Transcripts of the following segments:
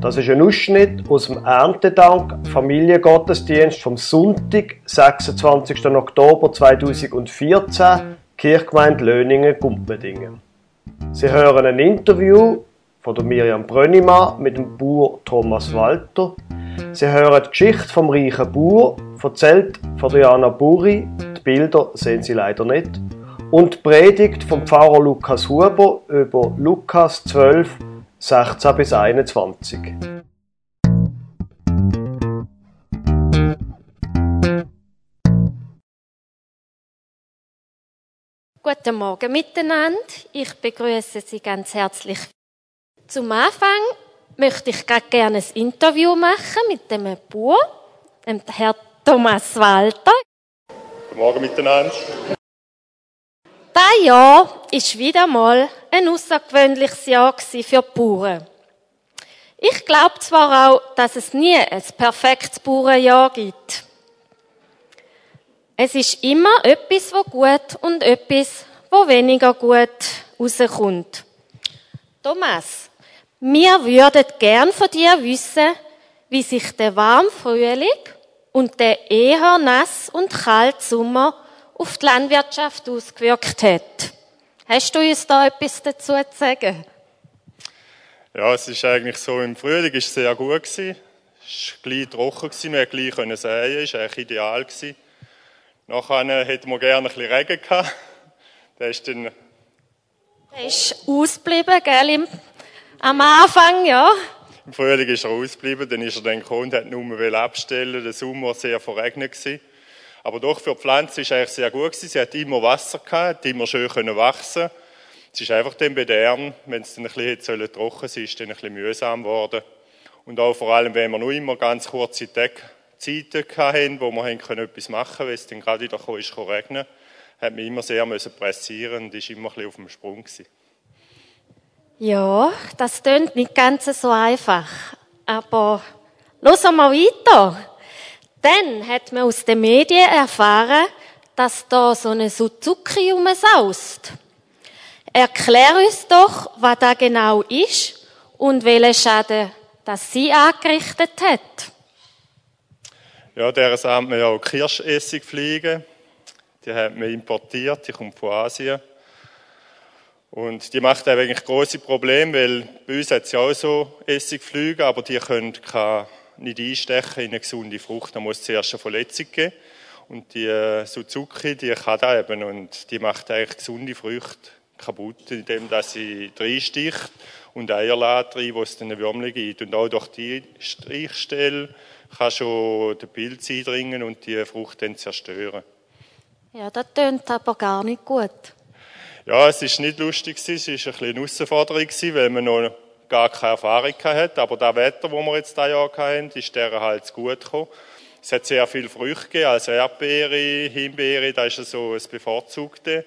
Das ist ein Ausschnitt aus dem Erntedank Familiengottesdienst vom Sonntag, 26. Oktober 2014, Kirchgemeinde Löningen-Gumpendingen. Sie hören ein Interview von Miriam Brönnimann mit dem Bauer Thomas Walter. Sie hören die Geschichte vom reichen Bauer, erzählt von Diana Buri, die Bilder sehen Sie leider nicht, und die Predigt vom Pfarrer Lukas Huber über Lukas 12, 16 bis 21. Guten Morgen miteinander. Ich begrüße Sie ganz herzlich. Zum Anfang möchte ich gerne ein Interview machen mit dem Bauer, dem Herrn Thomas Walter. Guten Morgen miteinander. Dieses Jahr war wieder mal ein außergewöhnliches Jahr für die Bauern. Ich glaube zwar auch, dass es nie ein perfektes Bauernjahr gibt. Es ist immer etwas, was gut und etwas, was weniger gut rauskommt. Thomas, wir würden gern von dir wissen, wie sich der warme Frühling und der eher nass und kalt Sommer auf die Landwirtschaft ausgewirkt hat. Hast du uns da etwas dazu zu sagen? Ja, es ist eigentlich so, im Frühling war es sehr gut. Es war gleich trocken, wir konnten gleich säen, es war eigentlich ideal. Nachher hätten wir gerne ein bisschen Regen gehabt. Der ist dann... Der ist ausgeblieben, gell, am Anfang, ja. Im Frühling ist er ausgeblieben, dann ist er dann gekommen und hat nur abstellen Der Sommer war sehr verregnet. Gewesen. Aber doch für die Pflanze ist eigentlich sehr gut gewesen. Sie hat immer Wasser gehabt, immer schön können wachsen. Es ist einfach dann bei der Ernte, wenn es dann ein bisschen trocken sein ist, dann ein bisschen mühsam geworden. Und auch vor allem, wenn wir nur immer ganz kurze Tage, Zeiten hatten, wo wir etwas machen konnten, weil es dann gerade wieder kam, ist regnen, hat man immer sehr müssen pressieren und ist immer ein bisschen auf dem Sprung gewesen. Ja, das klingt nicht ganz so einfach. Aber los wir weiter. Dann hat man aus den Medien erfahren, dass da so eine Suzuki rumsaust. Erklär uns doch, was da genau ist und welchen Schaden das sie angerichtet hat. Ja, der haben wir ja auch Kirschessigfliegen. Die haben wir importiert, die kommt von Asien. Und die macht eigentlich große Probleme, weil bei uns hat es ja auch so Essigflüge, aber die können keine nicht einstechen in eine gesunde Frucht, da muss es zuerst eine Verletzung geben. Und die äh, Suzuki, die kann das eben und die macht eigentlich gesunde Früchte kaputt, indem dass sie reinsticht und Eier lässt rein, wo es dann Würmchen gibt. Und auch durch die Strichstelle kann schon der Pilz eindringen und die Frucht dann zerstören. Ja, das tönt aber gar nicht gut. Ja, es ist nicht lustig es war ein bisschen eine Herausforderung weil man noch gar keine Erfahrung hat. Aber das Wetter, das wir jetzt dieses Jahr hatten, ist der halt gut gekommen. Es hat sehr viel Früchte gegeben, also Erdbeere, Himbeere, das ist so ein bevorzugtes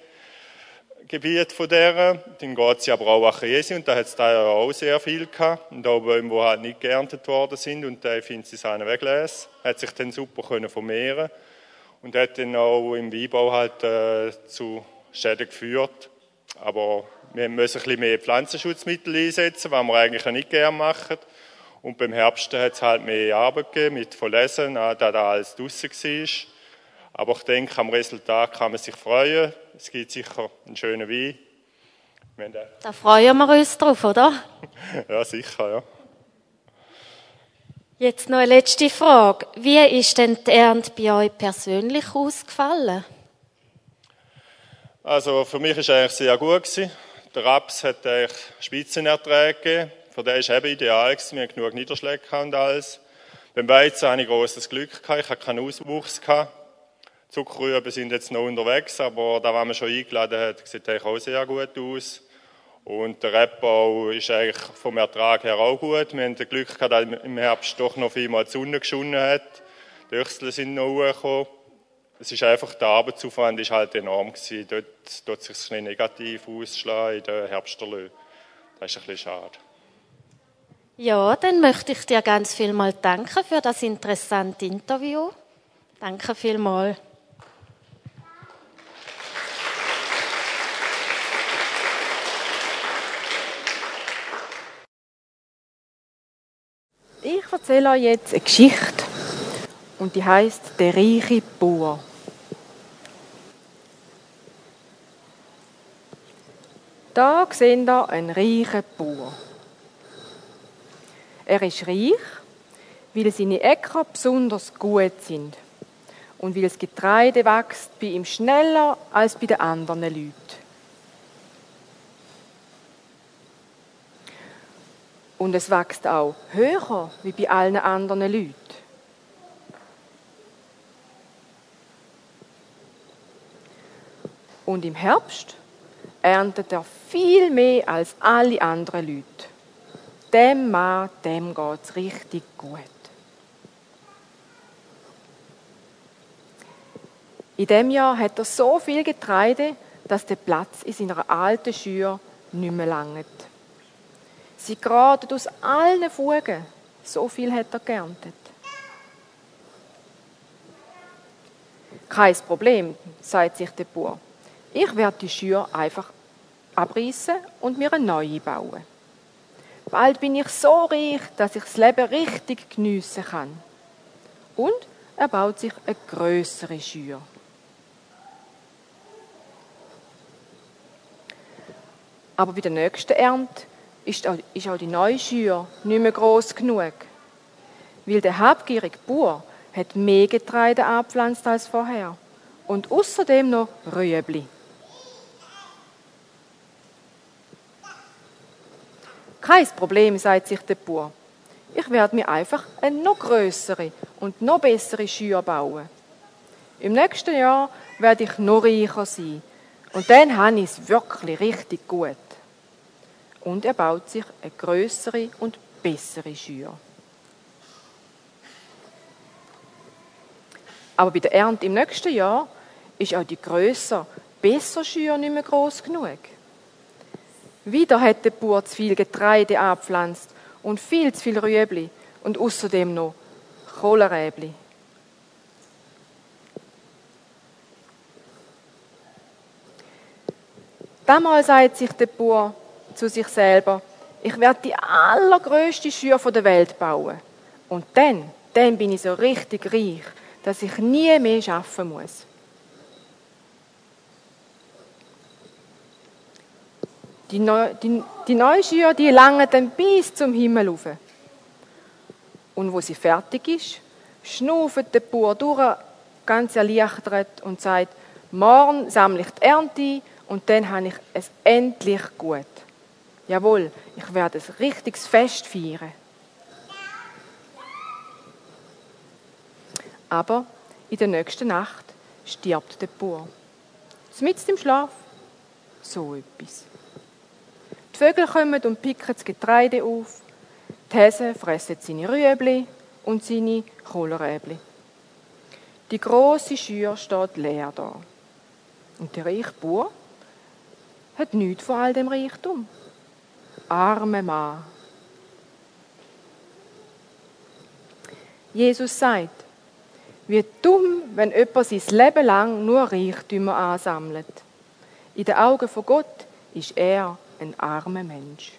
Gebiet von der. Dann geht sie aber auch an Käse und da hat es da ja auch sehr viel gehabt. Und auch Bäume, die halt nicht geerntet worden sind und da finden sie seine weglesen. Hat sich dann super können vermehren und hat dann auch im Weinbau halt äh, zu Schäden geführt. Aber wir müssen ein bisschen mehr Pflanzenschutzmittel einsetzen, was wir eigentlich nicht gerne machen. Und beim Herbst hat es halt mehr Arbeit gegeben mit Verlesen, da da alles draussen war. Aber ich denke, am Resultat kann man sich freuen. Es gibt sicher einen schönen Wein. Da freuen wir uns drauf, oder? ja, sicher, ja. Jetzt noch eine letzte Frage. Wie ist denn die Ernte bei euch persönlich ausgefallen? Also für mich war es eigentlich sehr gut. Gewesen. Der Raps hat eigentlich Spitzenerträge gegeben. Für den war es eben ideal. Wir hatten genug Niederschläge und alles. Beim Weizen hatte ich großes Glück. Ich hatte keinen Auswuchs. Zuckerrüben sind jetzt noch unterwegs, aber da, was man schon eingeladen hat, sieht eigentlich auch sehr gut aus. Und der Rebbau ist eigentlich vom Ertrag her auch gut. Wir haben das Glück gehabt, dass im Herbst doch noch vielmal die Sonne geschonnen hat. Die Öchsel sind noch hochgekommen es ist einfach, der Arbeitsaufwand ist halt enorm gewesen. Dort tut sich es ein negativ ausschlagen in der Herbsterlöhne. Das ist ein bisschen schade. Ja, dann möchte ich dir ganz viel mal danken für das interessante Interview. Danke vielmals. erzähle euch jetzt eine Geschichte und die heißt Der reiche Bauer. Da sehen wir einen reichen Bauer. Er ist reich, weil seine Äcker besonders gut sind und weil das Getreide wächst bei ihm schneller als bei den anderen Leuten. Und es wächst auch höher wie bei allen anderen Leuten. Und im Herbst erntet er viel mehr als alle anderen Leute. Dem Mann, dem geht's richtig gut. In dem Jahr hat er so viel Getreide, dass der Platz in seiner alten Schür nicht mehr langt. Sie geraten aus allen Fugen. So viel hat er geerntet. Kein Problem, sagt sich der Bauer. Ich werde die Schür einfach abreißen und mir eine neue bauen. Bald bin ich so reich, dass ich das Leben richtig geniessen kann. Und er baut sich eine größere Schür. Aber bei der nächsten Ernte ist auch, die neue Schür nicht mehr groß genug. Weil der habgierige Bauer hat mehr Getreide abpflanzt als vorher. Und außerdem noch Rüebli. Kein Problem, sagt sich der Bauer. Ich werde mir einfach eine noch größere und noch bessere Schür bauen. Im nächsten Jahr werde ich noch reicher sein. Und dann habe ich es wirklich richtig gut und er baut sich eine größere und bessere Schür. Aber bei der Ernte im nächsten Jahr ist auch die grösser, besser Schür nicht mehr groß genug. Wieder hat der Bauer zu viel Getreide abpflanzt und viel zu viel Rüebli und außerdem noch Kohleräbli. Damals sagt sich der Bauer, zu sich selber, ich werde die allergrößte Schür der Welt bauen. Und dann, dann bin ich so richtig reich, dass ich nie mehr schaffen muss. Die, Neu die, die neue Schür, die lange dann bis zum Himmel rauf. Und wo sie fertig ist, schnuft der Bauer durch, ganz erleichtert und sagt, morgen sammle ich die Ernte und dann habe ich es endlich gut. Jawohl, ich werde ein richtiges Fest feiern. Aber in der nächsten Nacht stirbt der Bauer. Mitten im Schlaf. So etwas. Die Vögel kommen und picken das Getreide auf. Die Häse fressen seine Rüebli und seine Kohlräbli. Die große Schür steht leer da. Und der reiche Bauer hat nichts von all dem Reichtum arme Mann. Jesus sagt, wie dumm, wenn jemand sein Leben lang nur Reichtümer ansammelt. In den Augen von Gott ist er ein armer Mensch.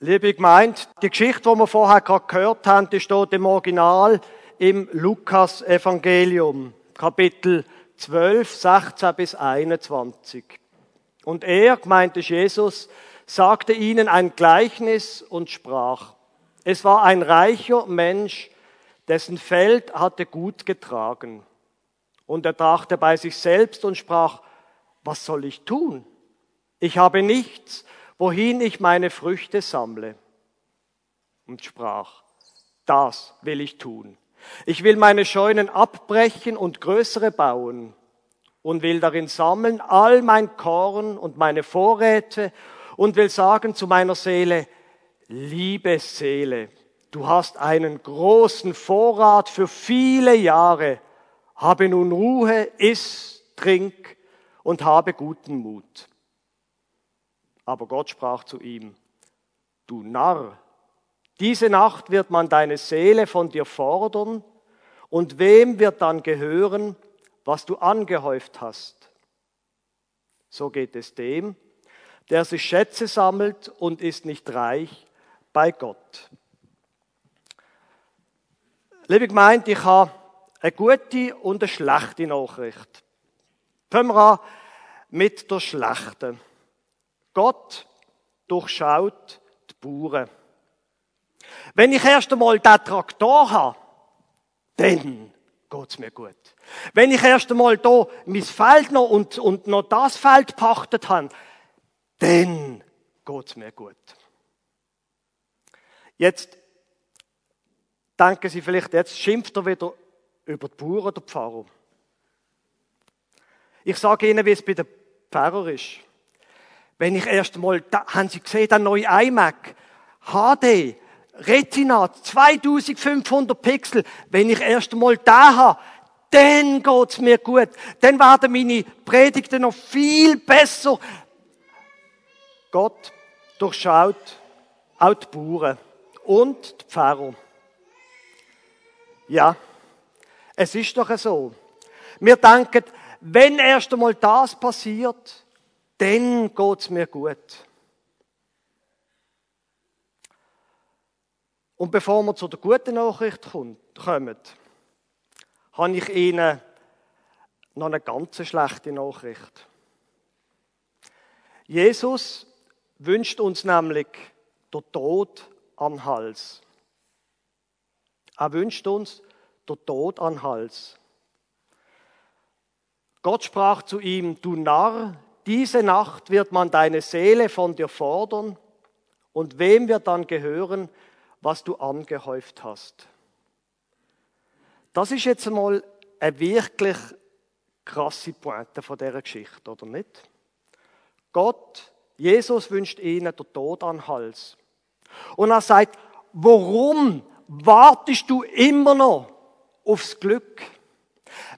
Liebe Gemeinde, die Geschichte, die wir vorher gerade gehört haben, die steht im Original im Lukas-Evangelium, Kapitel 12, 16 bis 21. Und er, gemeint ist Jesus, sagte ihnen ein Gleichnis und sprach, es war ein reicher Mensch, dessen Feld hatte gut getragen. Und er dachte bei sich selbst und sprach, was soll ich tun? Ich habe nichts, wohin ich meine Früchte sammle. Und sprach, das will ich tun. Ich will meine Scheunen abbrechen und größere bauen und will darin sammeln all mein Korn und meine Vorräte und will sagen zu meiner Seele, liebe Seele, du hast einen großen Vorrat für viele Jahre. Habe nun Ruhe, iss, trink und habe guten Mut. Aber Gott sprach zu ihm, du Narr, diese Nacht wird man deine Seele von dir fordern, und wem wird dann gehören, was du angehäuft hast. So geht es dem, der sich Schätze sammelt und ist nicht reich bei Gott. Liebe Gemeinde, ich habe eine gute und eine schlechte Nachricht. Fangen wir an mit der schlechten. Gott durchschaut die Bauern. Wenn ich erst einmal den Traktor habe, dann geht's mir gut. Wenn ich erst einmal da mein Feld noch und, und noch das Feld pachtet habe, dann geht's mir gut. Jetzt denken Sie vielleicht, jetzt schimpft er wieder über die Bauern oder Pfarrer. Ich sage Ihnen, wie es bei den Pfarrer ist. Wenn ich erst einmal, da, haben Sie gesehen, der neue iMac, HD, Retina, 2500 Pixel, wenn ich erst einmal da habe, dann geht's mir gut. Dann werden meine Predigten noch viel besser. Gott durchschaut auch die Bauern und die Pfarrer. Ja, es ist doch so. Wir denken, wenn erst einmal das passiert, dann geht's mir gut. Und bevor wir zu der guten Nachricht kommen, habe ich Ihnen noch eine ganz schlechte Nachricht. Jesus wünscht uns nämlich der Tod am Hals. Er wünscht uns der Tod am Hals. Gott sprach zu ihm, du Narr, diese Nacht wird man deine Seele von dir fordern, und wem wird dann gehören, was du angehäuft hast. Das ist jetzt einmal eine wirklich krasse Pointe von dieser Geschichte, oder nicht? Gott, Jesus wünscht ihnen den Tod an den Hals. Und er sagt, warum wartest du immer noch aufs Glück?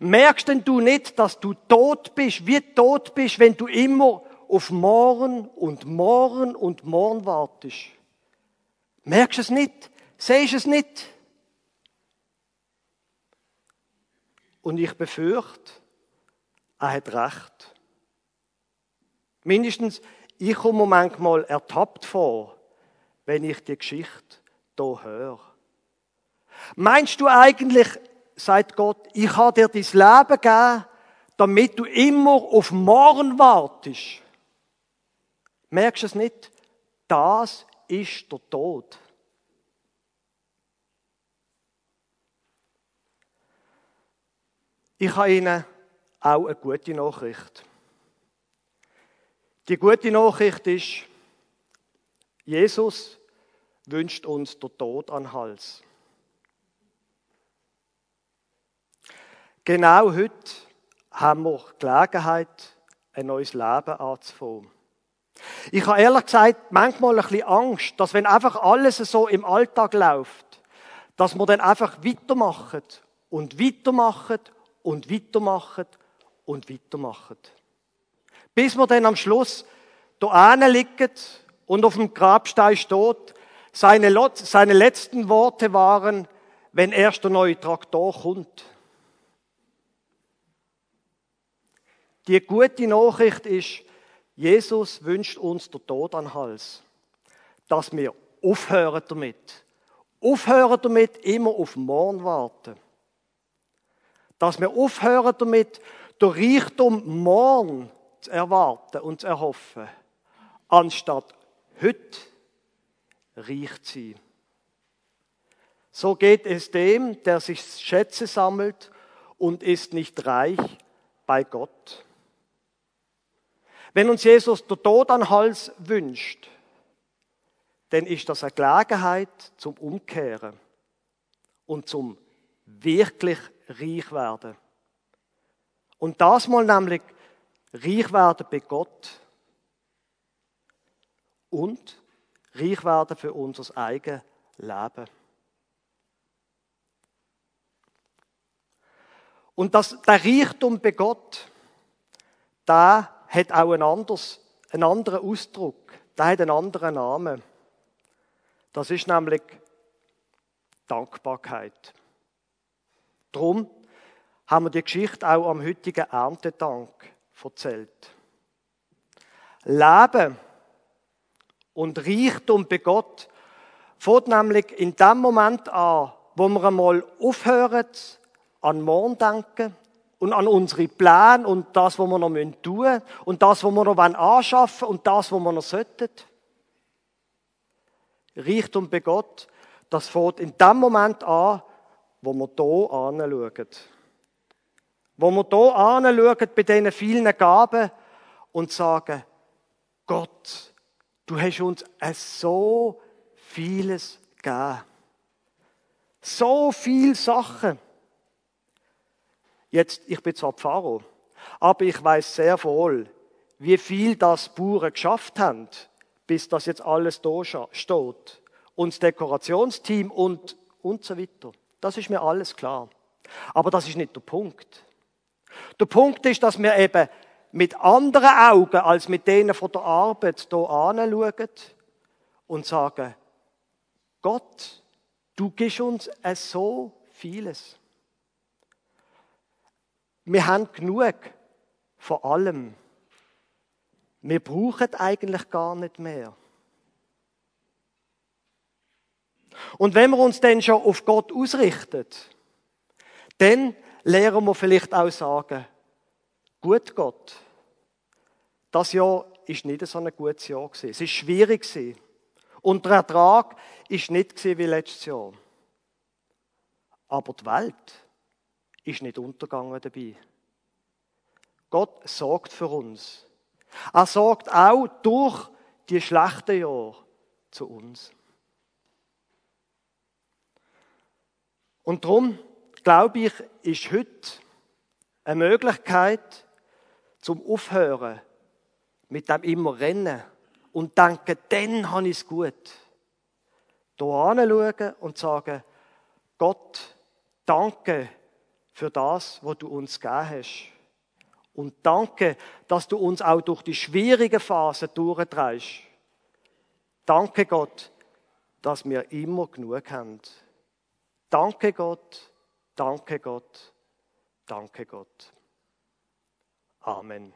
Merkst denn du nicht, dass du tot bist, wie tot bist, wenn du immer auf morgen und morgen und morgen wartest? Merkst du es nicht? Sehst du es nicht? Und ich befürchte, er hat recht. Mindestens, ich komme manchmal ertappt vor, wenn ich die Geschichte hier höre. Meinst du eigentlich, sagt Gott, ich habe dir dein Leben gegeben, damit du immer auf morgen wartest? Merkst du es nicht? Das ist der Tod. Ich habe Ihnen auch eine gute Nachricht. Die gute Nachricht ist, Jesus wünscht uns den Tod an den Hals. Genau heute haben wir Gelegenheit, ein neues Leben anzufangen. Ich habe ehrlich gesagt manchmal ein bisschen Angst, dass wenn einfach alles so im Alltag läuft, dass wir dann einfach weitermachen und weitermachen und weitermachen und weitermachen. Bis wir dann am Schluss da liegen und auf dem Grabstein steht, seine, seine letzten Worte waren, wenn erst der neue Traktor kommt. Die gute Nachricht ist, Jesus wünscht uns den Tod an Hals. Dass wir aufhören damit. Aufhören damit, immer auf morgen warten. Dass wir aufhören damit, den Reichtum morgen zu erwarten und zu erhoffen, anstatt heute reich zu sein. So geht es dem, der sich Schätze sammelt und ist nicht reich bei Gott. Wenn uns Jesus den Tod an den Hals wünscht, dann ist das eine Gelegenheit zum Umkehren und zum wirklich reich werden. Und das mal nämlich reich werden bei Gott und reich werden für unser eigenes Leben. Und das, der Reichtum bei Gott, da hat auch ein anderes, einen anderen Ausdruck. Der hat einen anderen Namen. Das ist nämlich Dankbarkeit. Drum haben wir die Geschichte auch am heutigen Erntedank erzählt. Leben und Reichtum bei Gtt fängt nämlich in dem Moment an, wo wir einmal aufhören, an morgen denken und an unsere Pläne und das, was wir noch tun müssen und das, was wir noch anschaffen wollen und das, was wir noch sollten. Reichtum bei Gott, das fängt in dem Moment an, wo wir hier anschauen. Wo wir hier anschauen bei diesen vielen Gaben und sagen, Gott, du hast uns so vieles gegeben. So viele Sachen. Jetzt, ich bin zwar Pfarrer, aber ich weiß sehr wohl, wie viel das Bauern geschafft haben, bis das jetzt alles da steht. Und das Dekorationsteam und, und so weiter. Das ist mir alles klar. Aber das ist nicht der Punkt. Der Punkt ist, dass wir eben mit anderen Augen als mit denen von der Arbeit hier anschauen und sagen, Gott, du gibst uns so vieles. Wir haben genug von allem. Wir brauchen eigentlich gar nicht mehr. Und wenn wir uns dann schon auf Gott ausrichten, dann lernen wir vielleicht auch sagen, gut Gott, das Jahr ist nicht so ein gutes Jahr gewesen. Es ist schwierig gewesen. Und der Ertrag ist nicht wie letztes Jahr. Aber die Welt ist nicht untergegangen dabei. Gott sorgt für uns. Er sorgt auch durch die schlechten Jahre zu uns. Und darum, glaube ich, ist heute eine Möglichkeit zum Aufhören mit dem immer Rennen und denken, dann habe ich es gut. Hier schauen und sagen, Gott, danke für das, was du uns gegeben hast. Und danke, dass du uns auch durch die schwierigen Phasen durchtreibst. Danke Gott, dass wir immer genug haben. Danke Gott, danke Gott, danke Gott. Amen.